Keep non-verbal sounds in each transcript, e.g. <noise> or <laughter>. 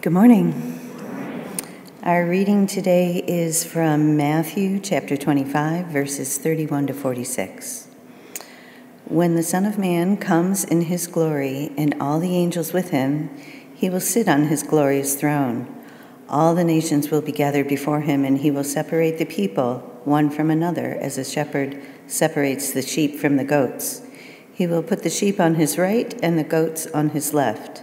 Good morning. Our reading today is from Matthew chapter 25, verses 31 to 46. When the Son of Man comes in his glory and all the angels with him, he will sit on his glorious throne. All the nations will be gathered before him, and he will separate the people one from another, as a shepherd separates the sheep from the goats. He will put the sheep on his right and the goats on his left.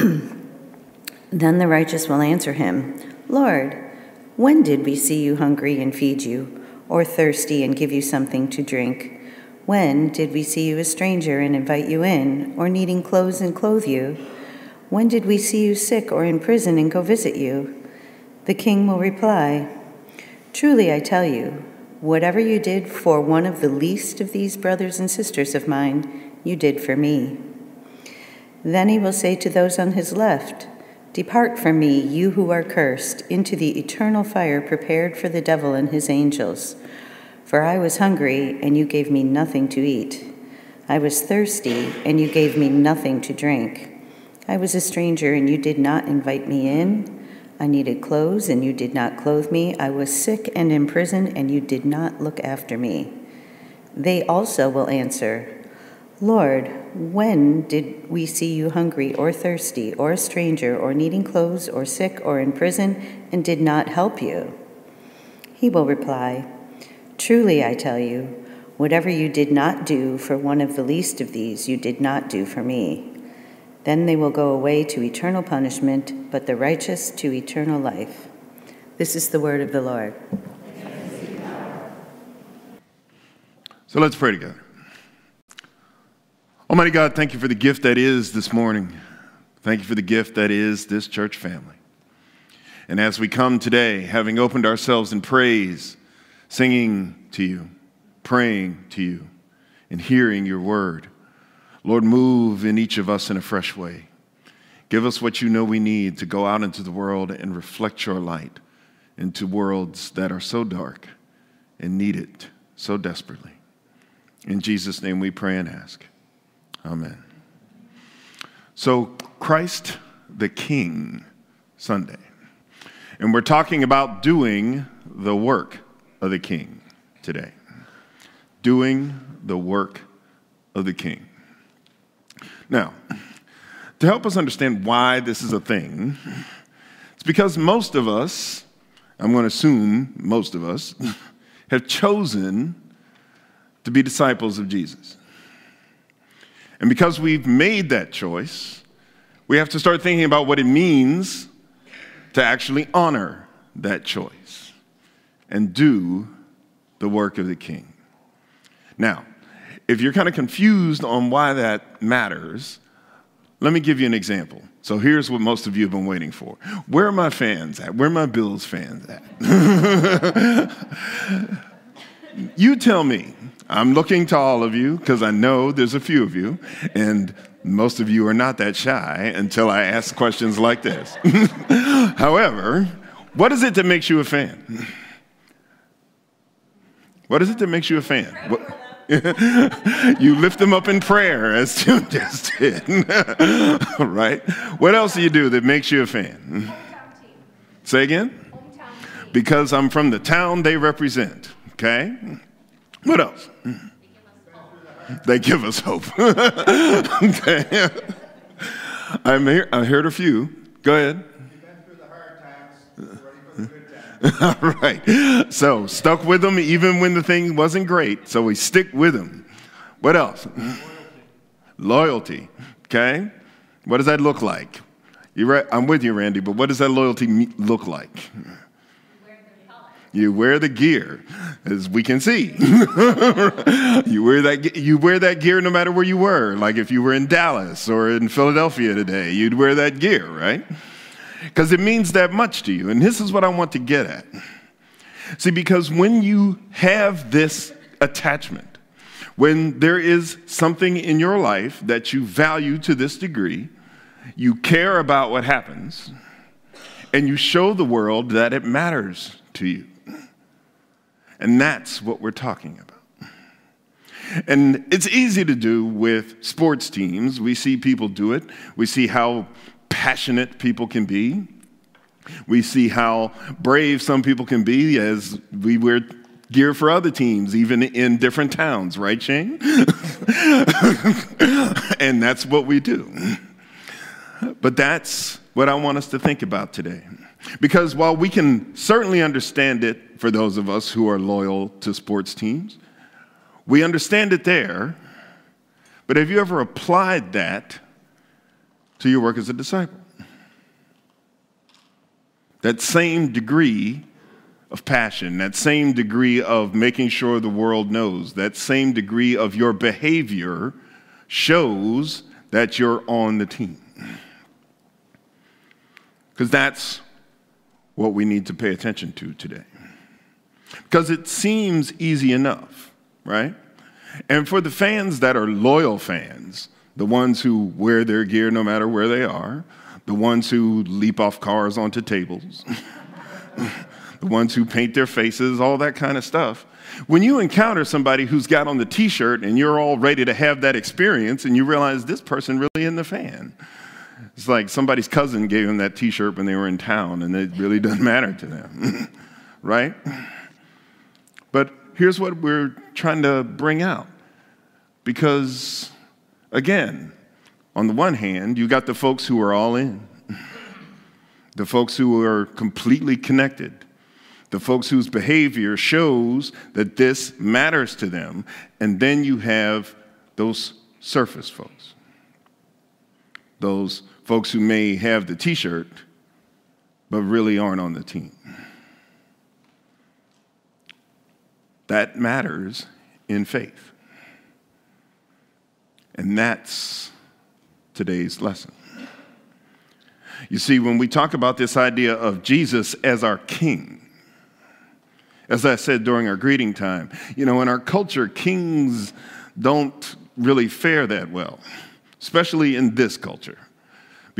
<clears throat> then the righteous will answer him. Lord, when did we see you hungry and feed you, or thirsty and give you something to drink? When did we see you a stranger and invite you in, or needing clothes and clothe you? When did we see you sick or in prison and go visit you? The king will reply, Truly I tell you, whatever you did for one of the least of these brothers and sisters of mine, you did for me. Then he will say to those on his left, Depart from me, you who are cursed, into the eternal fire prepared for the devil and his angels. For I was hungry, and you gave me nothing to eat. I was thirsty, and you gave me nothing to drink. I was a stranger, and you did not invite me in. I needed clothes, and you did not clothe me. I was sick and in prison, and you did not look after me. They also will answer, Lord, when did we see you hungry or thirsty or a stranger or needing clothes or sick or in prison and did not help you? He will reply, Truly I tell you, whatever you did not do for one of the least of these, you did not do for me. Then they will go away to eternal punishment, but the righteous to eternal life. This is the word of the Lord. So let's pray together. Almighty God, thank you for the gift that is this morning. Thank you for the gift that is this church family. And as we come today, having opened ourselves in praise, singing to you, praying to you, and hearing your word, Lord, move in each of us in a fresh way. Give us what you know we need to go out into the world and reflect your light into worlds that are so dark and need it so desperately. In Jesus' name we pray and ask. Amen. So, Christ the King Sunday. And we're talking about doing the work of the King today. Doing the work of the King. Now, to help us understand why this is a thing, it's because most of us, I'm going to assume most of us, <laughs> have chosen to be disciples of Jesus. And because we've made that choice, we have to start thinking about what it means to actually honor that choice and do the work of the king. Now, if you're kind of confused on why that matters, let me give you an example. So here's what most of you have been waiting for. Where are my fans at? Where are my Bills fans at? <laughs> you tell me, I'm looking to all of you because I know there's a few of you, and most of you are not that shy until I ask questions like this. <laughs> However, what is it that makes you a fan? What is it that makes you a fan? What? <laughs> you lift them up in prayer, as Tim <laughs> just did. right? What else do you do that makes you a fan? Say again? Because I'm from the town they represent. Okay? What else? Mm-hmm. They give us hope. <laughs> okay. I'm here, I heard a few. Go ahead. <laughs> All right. So, stuck with them even when the thing wasn't great. So, we stick with them. What else? <laughs> Loyalty. Okay. What does that look like? You're right? I'm with you, Randy, but what does that loyalty look like? You wear the gear, as we can see. <laughs> you wear that you wear that gear no matter where you were. Like if you were in Dallas or in Philadelphia today, you'd wear that gear, right? because it means that much to you. And this is what I want to get at. See, because when you have this attachment, when there is something in your life that you value to this degree, you care about what happens, and you show the world that it matters to you. And that's what we're talking about. And it's easy to do with sports teams. We see people do it. We see how passionate people can be. We see how brave some people can be as we wear gear for other teams, even in different towns, right, Shane? <laughs> and that's what we do. But that's what I want us to think about today. Because while we can certainly understand it for those of us who are loyal to sports teams, we understand it there. But have you ever applied that to your work as a disciple? That same degree of passion, that same degree of making sure the world knows, that same degree of your behavior shows that you're on the team. Because that's what we need to pay attention to today. Because it seems easy enough, right? And for the fans that are loyal fans, the ones who wear their gear no matter where they are, the ones who leap off cars onto tables, <laughs> the ones who paint their faces, all that kind of stuff. When you encounter somebody who's got on the t shirt and you're all ready to have that experience and you realize this person really isn't a fan, it's like somebody's cousin gave them that t shirt when they were in town and it really doesn't matter to them, <laughs> right? But here's what we're trying to bring out. Because, again, on the one hand, you got the folks who are all in, <laughs> the folks who are completely connected, the folks whose behavior shows that this matters to them, and then you have those surface folks, those folks who may have the t shirt, but really aren't on the team. That matters in faith. And that's today's lesson. You see, when we talk about this idea of Jesus as our king, as I said during our greeting time, you know, in our culture, kings don't really fare that well, especially in this culture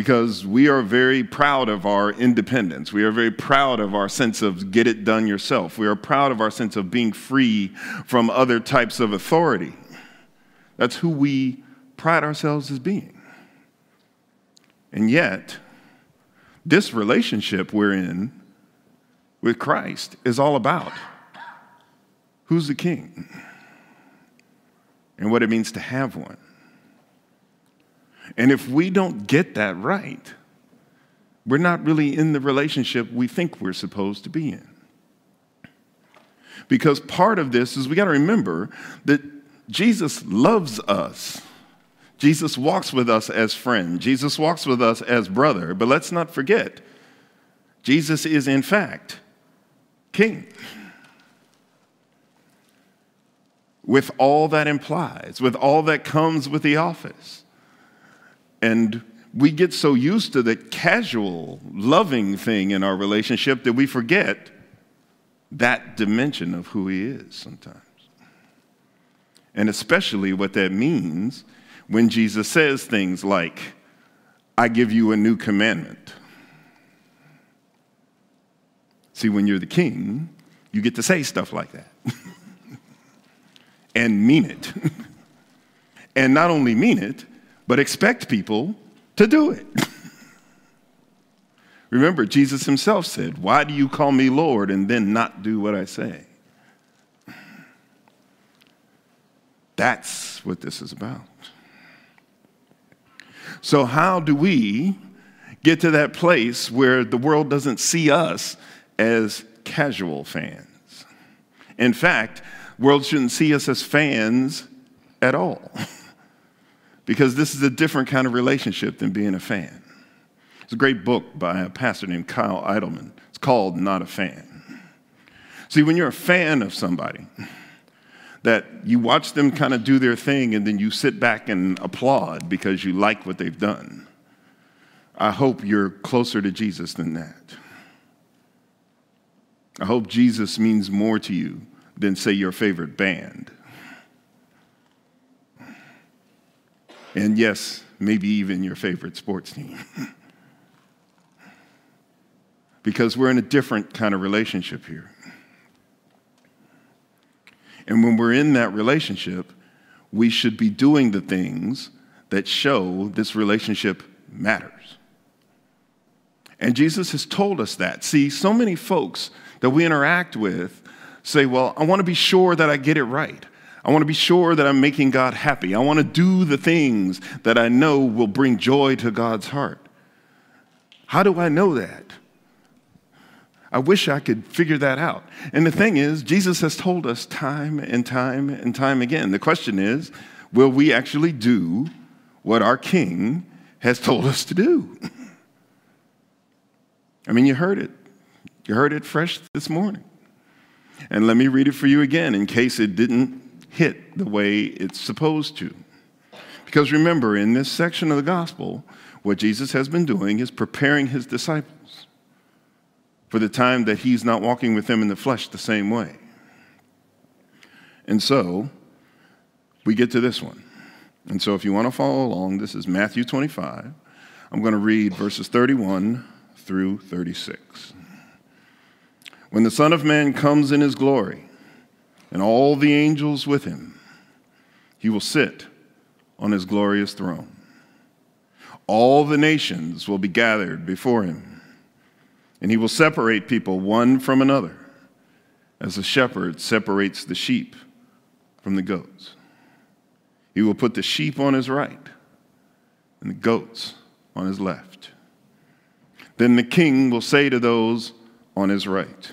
because we are very proud of our independence. We are very proud of our sense of get it done yourself. We are proud of our sense of being free from other types of authority. That's who we pride ourselves as being. And yet, this relationship we're in with Christ is all about who's the king and what it means to have one. And if we don't get that right, we're not really in the relationship we think we're supposed to be in. Because part of this is we got to remember that Jesus loves us. Jesus walks with us as friend. Jesus walks with us as brother. But let's not forget, Jesus is in fact king. With all that implies, with all that comes with the office. And we get so used to the casual, loving thing in our relationship that we forget that dimension of who He is sometimes. And especially what that means when Jesus says things like, I give you a new commandment. See, when you're the king, you get to say stuff like that <laughs> and mean it. <laughs> and not only mean it, but expect people to do it. <laughs> Remember, Jesus himself said, Why do you call me Lord and then not do what I say? That's what this is about. So, how do we get to that place where the world doesn't see us as casual fans? In fact, world shouldn't see us as fans at all. <laughs> because this is a different kind of relationship than being a fan. It's a great book by a pastor named Kyle Idleman. It's called Not a Fan. See, when you're a fan of somebody, that you watch them kind of do their thing and then you sit back and applaud because you like what they've done. I hope you're closer to Jesus than that. I hope Jesus means more to you than, say, your favorite band. And yes, maybe even your favorite sports team. <laughs> because we're in a different kind of relationship here. And when we're in that relationship, we should be doing the things that show this relationship matters. And Jesus has told us that. See, so many folks that we interact with say, Well, I want to be sure that I get it right. I want to be sure that I'm making God happy. I want to do the things that I know will bring joy to God's heart. How do I know that? I wish I could figure that out. And the thing is, Jesus has told us time and time and time again. The question is, will we actually do what our King has told us to do? <laughs> I mean, you heard it. You heard it fresh this morning. And let me read it for you again in case it didn't hit the way it's supposed to. Because remember, in this section of the gospel, what Jesus has been doing is preparing his disciples for the time that he's not walking with them in the flesh the same way. And so, we get to this one. And so, if you want to follow along, this is Matthew 25. I'm going to read verses 31 through 36. When the Son of Man comes in his glory, and all the angels with him, he will sit on his glorious throne. All the nations will be gathered before him, and he will separate people one from another, as a shepherd separates the sheep from the goats. He will put the sheep on his right and the goats on his left. Then the king will say to those on his right,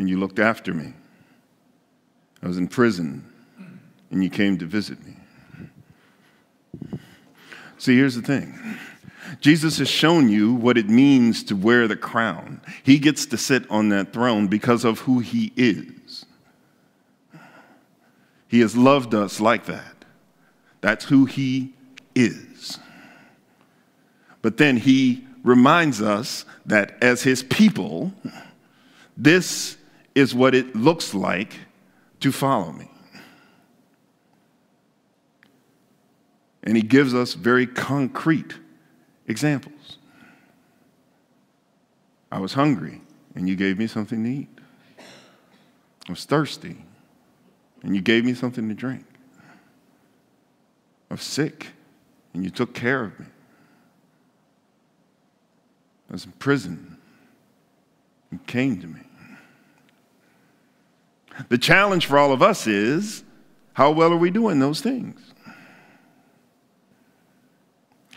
and you looked after me. I was in prison, and you came to visit me. See, here's the thing Jesus has shown you what it means to wear the crown. He gets to sit on that throne because of who he is. He has loved us like that. That's who he is. But then he reminds us that as his people, this is what it looks like to follow me. And he gives us very concrete examples. I was hungry, and you gave me something to eat. I was thirsty, and you gave me something to drink. I was sick, and you took care of me. I was in prison, and came to me. The challenge for all of us is how well are we doing those things?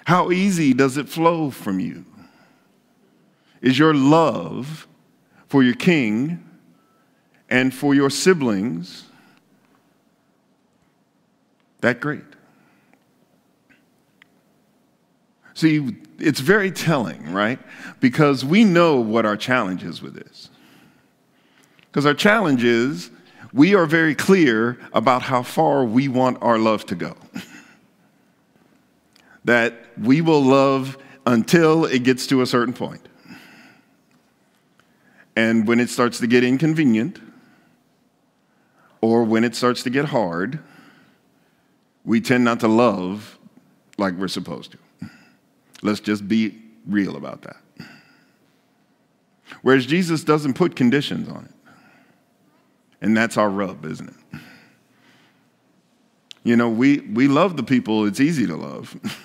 How easy does it flow from you? Is your love for your king and for your siblings that great? See, it's very telling, right? Because we know what our challenge is with this. Because our challenge is we are very clear about how far we want our love to go. <laughs> that we will love until it gets to a certain point. And when it starts to get inconvenient, or when it starts to get hard, we tend not to love like we're supposed to. <laughs> Let's just be real about that. Whereas Jesus doesn't put conditions on it. And that's our rub, isn't it? You know, we, we love the people it's easy to love. <laughs>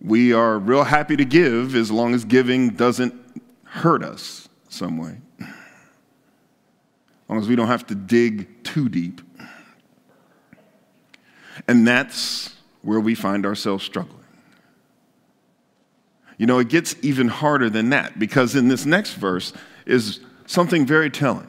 we are real happy to give as long as giving doesn't hurt us some way. As long as we don't have to dig too deep. And that's where we find ourselves struggling. You know, it gets even harder than that because in this next verse is something very telling.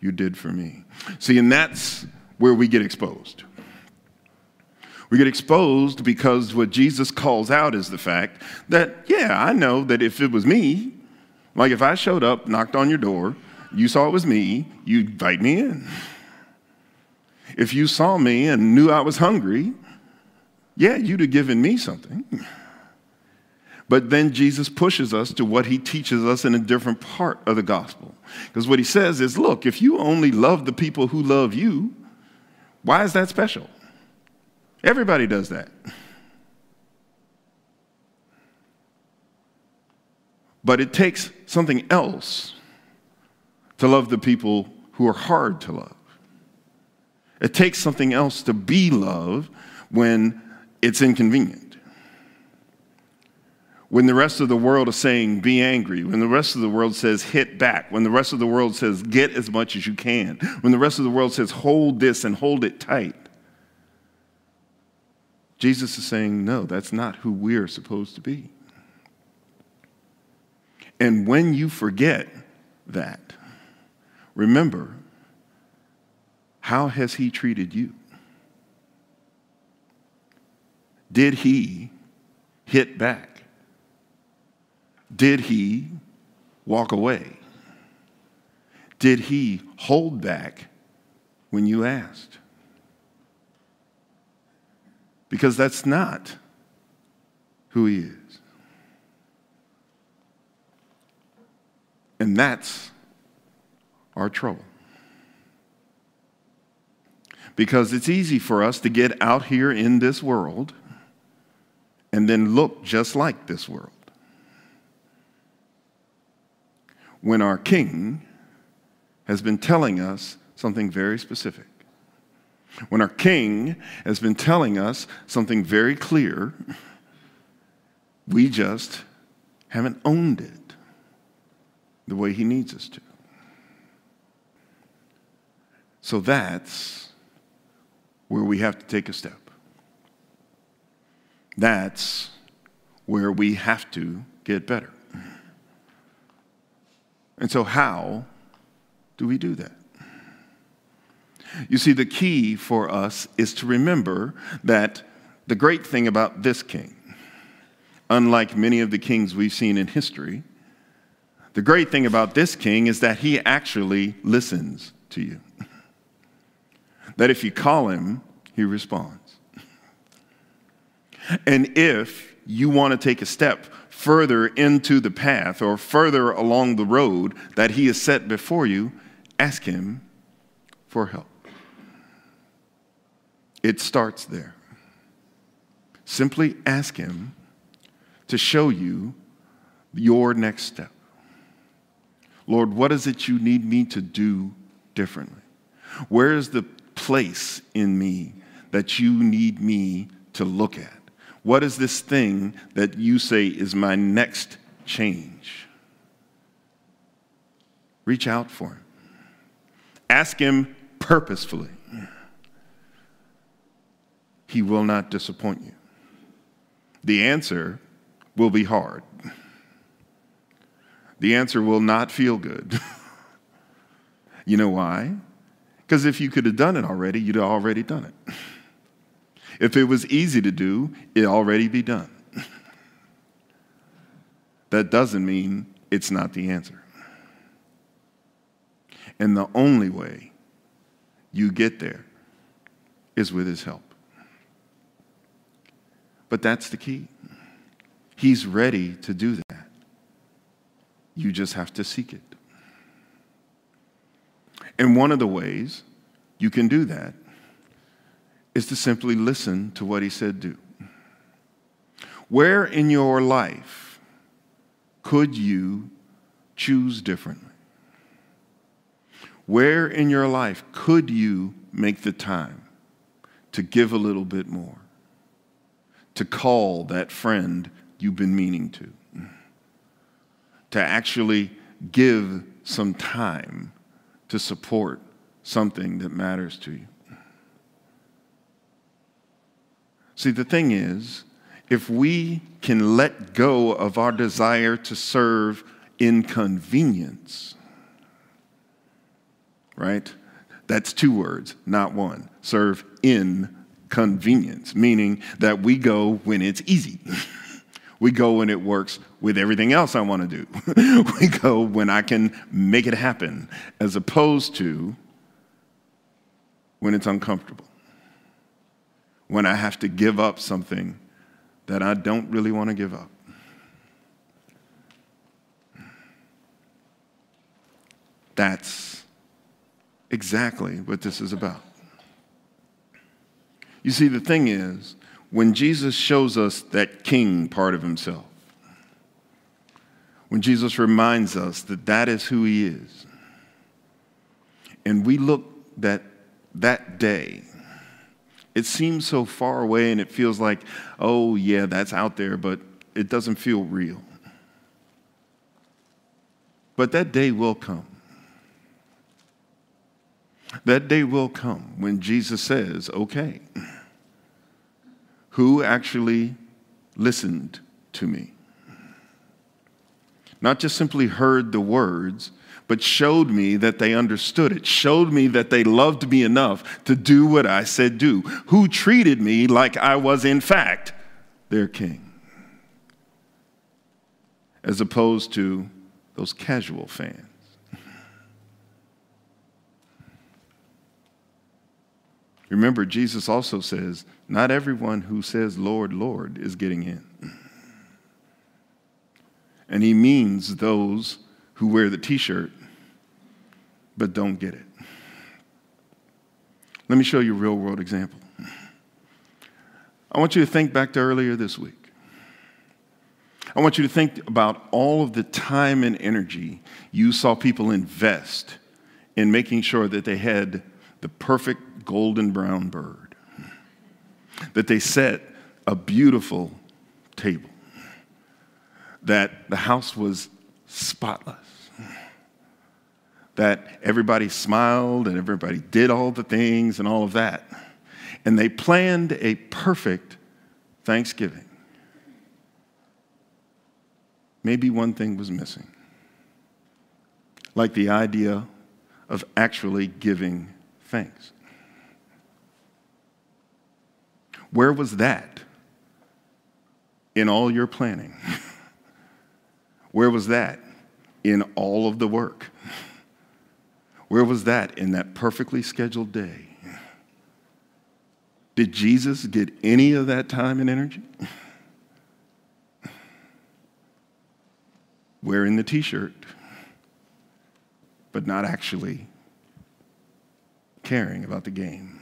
you did for me. See, and that's where we get exposed. We get exposed because what Jesus calls out is the fact that, yeah, I know that if it was me, like if I showed up, knocked on your door, you saw it was me, you'd invite me in. If you saw me and knew I was hungry, yeah, you'd have given me something. But then Jesus pushes us to what he teaches us in a different part of the gospel. Because what he says is look, if you only love the people who love you, why is that special? Everybody does that. But it takes something else to love the people who are hard to love. It takes something else to be love when it's inconvenient when the rest of the world is saying, be angry, when the rest of the world says, hit back, when the rest of the world says, get as much as you can, when the rest of the world says, hold this and hold it tight, Jesus is saying, no, that's not who we're supposed to be. And when you forget that, remember, how has he treated you? Did he hit back? Did he walk away? Did he hold back when you asked? Because that's not who he is. And that's our trouble. Because it's easy for us to get out here in this world and then look just like this world. When our king has been telling us something very specific. When our king has been telling us something very clear, we just haven't owned it the way he needs us to. So that's where we have to take a step. That's where we have to get better. And so, how do we do that? You see, the key for us is to remember that the great thing about this king, unlike many of the kings we've seen in history, the great thing about this king is that he actually listens to you. That if you call him, he responds. And if you want to take a step further into the path or further along the road that He has set before you, ask Him for help. It starts there. Simply ask Him to show you your next step. Lord, what is it you need me to do differently? Where is the place in me that you need me to look at? What is this thing that you say is my next change? Reach out for him. Ask him purposefully. He will not disappoint you. The answer will be hard. The answer will not feel good. <laughs> you know why? Because if you could have done it already, you'd have already done it. If it was easy to do, it already be done. that doesn't mean it's not the answer. And the only way you get there is with his help. But that's the key. He's ready to do that. You just have to seek it. And one of the ways you can do that is to simply listen to what he said do. Where in your life could you choose differently? Where in your life could you make the time to give a little bit more? To call that friend you've been meaning to? To actually give some time to support something that matters to you? See, the thing is, if we can let go of our desire to serve inconvenience, right? That's two words, not one. Serve inconvenience, meaning that we go when it's easy. <laughs> we go when it works with everything else I want to do. <laughs> we go when I can make it happen, as opposed to when it's uncomfortable when I have to give up something that I don't really want to give up. That's exactly what this is about. You see, the thing is, when Jesus shows us that king part of himself, when Jesus reminds us that that is who he is, and we look that that day it seems so far away and it feels like, oh, yeah, that's out there, but it doesn't feel real. But that day will come. That day will come when Jesus says, okay, who actually listened to me? Not just simply heard the words, but showed me that they understood it, showed me that they loved me enough to do what I said do, who treated me like I was, in fact, their king, as opposed to those casual fans. <laughs> Remember, Jesus also says, Not everyone who says, Lord, Lord, is getting in. <clears throat> And he means those who wear the t shirt but don't get it. Let me show you a real world example. I want you to think back to earlier this week. I want you to think about all of the time and energy you saw people invest in making sure that they had the perfect golden brown bird, that they set a beautiful table, that the house was spotless that everybody smiled and everybody did all the things and all of that. And they planned a perfect Thanksgiving. Maybe one thing was missing, like the idea of actually giving thanks. Where was that in all your planning? <laughs> Where was that in all of the work? Where was that in that perfectly scheduled day? Did Jesus get any of that time and energy? Wearing the t shirt, but not actually caring about the game.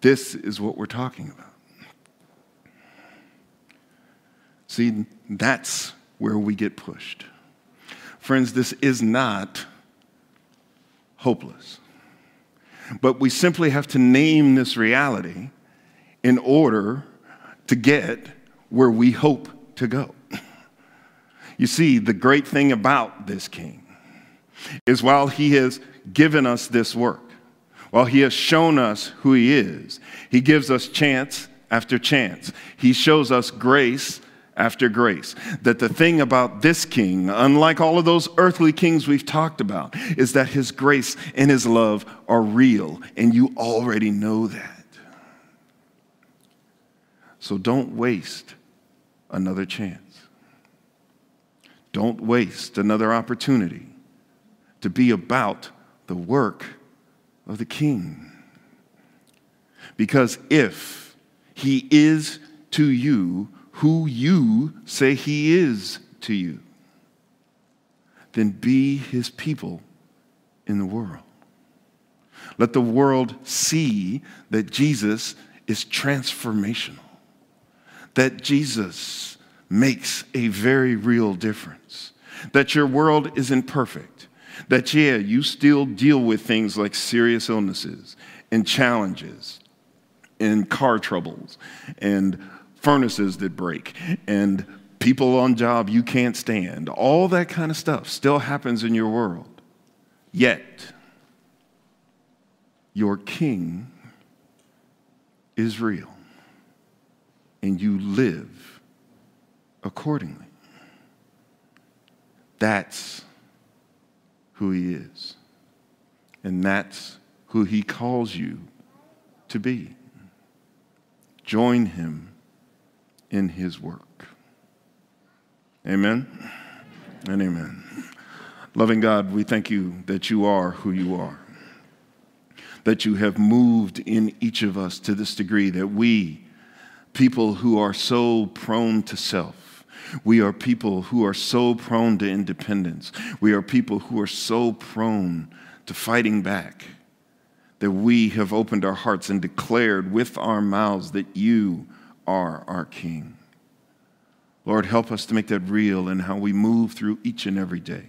This is what we're talking about. See, that's where we get pushed. Friends, this is not hopeless. But we simply have to name this reality in order to get where we hope to go. You see, the great thing about this king is while he has given us this work, while he has shown us who he is, he gives us chance after chance. He shows us grace after grace. That the thing about this king, unlike all of those earthly kings we've talked about, is that his grace and his love are real, and you already know that. So don't waste another chance. Don't waste another opportunity to be about the work of the king. Because if he is to you who you say he is to you, then be his people in the world. Let the world see that Jesus is transformational, that Jesus makes a very real difference, that your world isn't perfect, that, yeah, you still deal with things like serious illnesses and challenges and car troubles and furnaces that break and people on job you can't stand. All that kind of stuff still happens in your world. Yet, your king is real and you live accordingly. That's who he is. And that's who he calls you to be. Join him in his work. Amen and amen. Loving God, we thank you that you are who you are, that you have moved in each of us to this degree that we, people who are so prone to self, we are people who are so prone to independence, we are people who are so prone to fighting back, that we have opened our hearts and declared with our mouths that you are our King. Lord, help us to make that real in how we move through each and every day.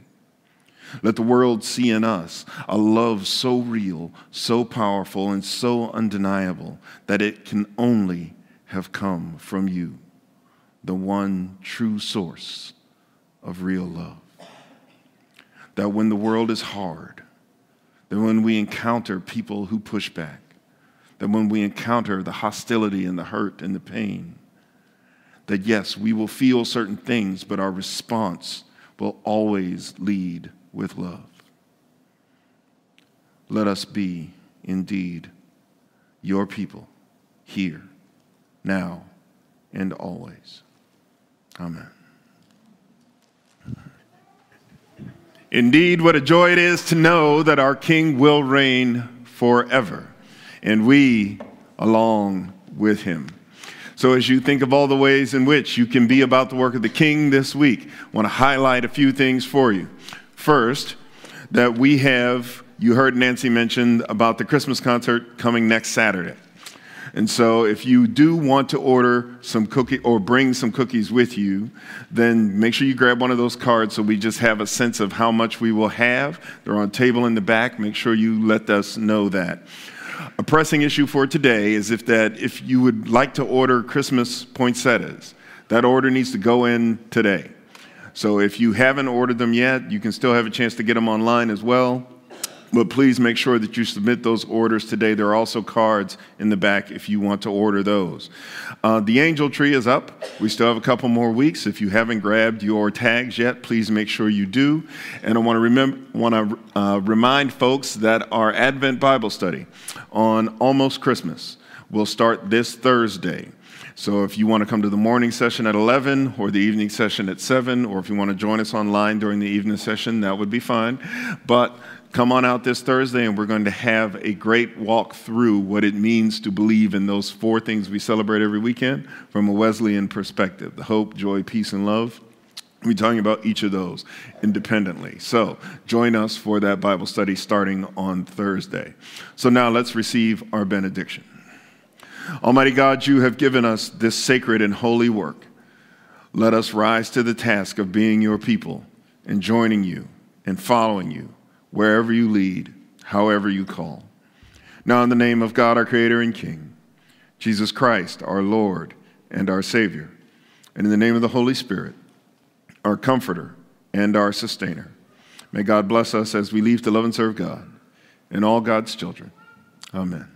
Let the world see in us a love so real, so powerful, and so undeniable that it can only have come from you, the one true source of real love. That when the world is hard, that when we encounter people who push back, that when we encounter the hostility and the hurt and the pain, that yes, we will feel certain things, but our response will always lead with love. Let us be indeed your people here, now, and always. Amen. Indeed, what a joy it is to know that our King will reign forever, and we along with him. So, as you think of all the ways in which you can be about the work of the King this week, I want to highlight a few things for you. First, that we have, you heard Nancy mention about the Christmas concert coming next Saturday. And so, if you do want to order some cookie or bring some cookies with you, then make sure you grab one of those cards so we just have a sense of how much we will have. They're on table in the back. Make sure you let us know that. A pressing issue for today is if that if you would like to order Christmas poinsettias, that order needs to go in today. So if you haven't ordered them yet, you can still have a chance to get them online as well. But please make sure that you submit those orders today. There are also cards in the back if you want to order those. Uh, the angel tree is up. We still have a couple more weeks. If you haven't grabbed your tags yet, please make sure you do. And I want to remember, want to uh, remind folks that our Advent Bible study on almost Christmas will start this Thursday. So if you want to come to the morning session at 11 or the evening session at 7, or if you want to join us online during the evening session, that would be fine. But Come on out this Thursday, and we're going to have a great walk through what it means to believe in those four things we celebrate every weekend from a Wesleyan perspective the hope, joy, peace, and love. We'll be talking about each of those independently. So join us for that Bible study starting on Thursday. So now let's receive our benediction. Almighty God, you have given us this sacred and holy work. Let us rise to the task of being your people and joining you and following you wherever you lead, however you call. Now, in the name of God, our Creator and King, Jesus Christ, our Lord and our Savior, and in the name of the Holy Spirit, our Comforter and our Sustainer, may God bless us as we leave to love and serve God and all God's children. Amen.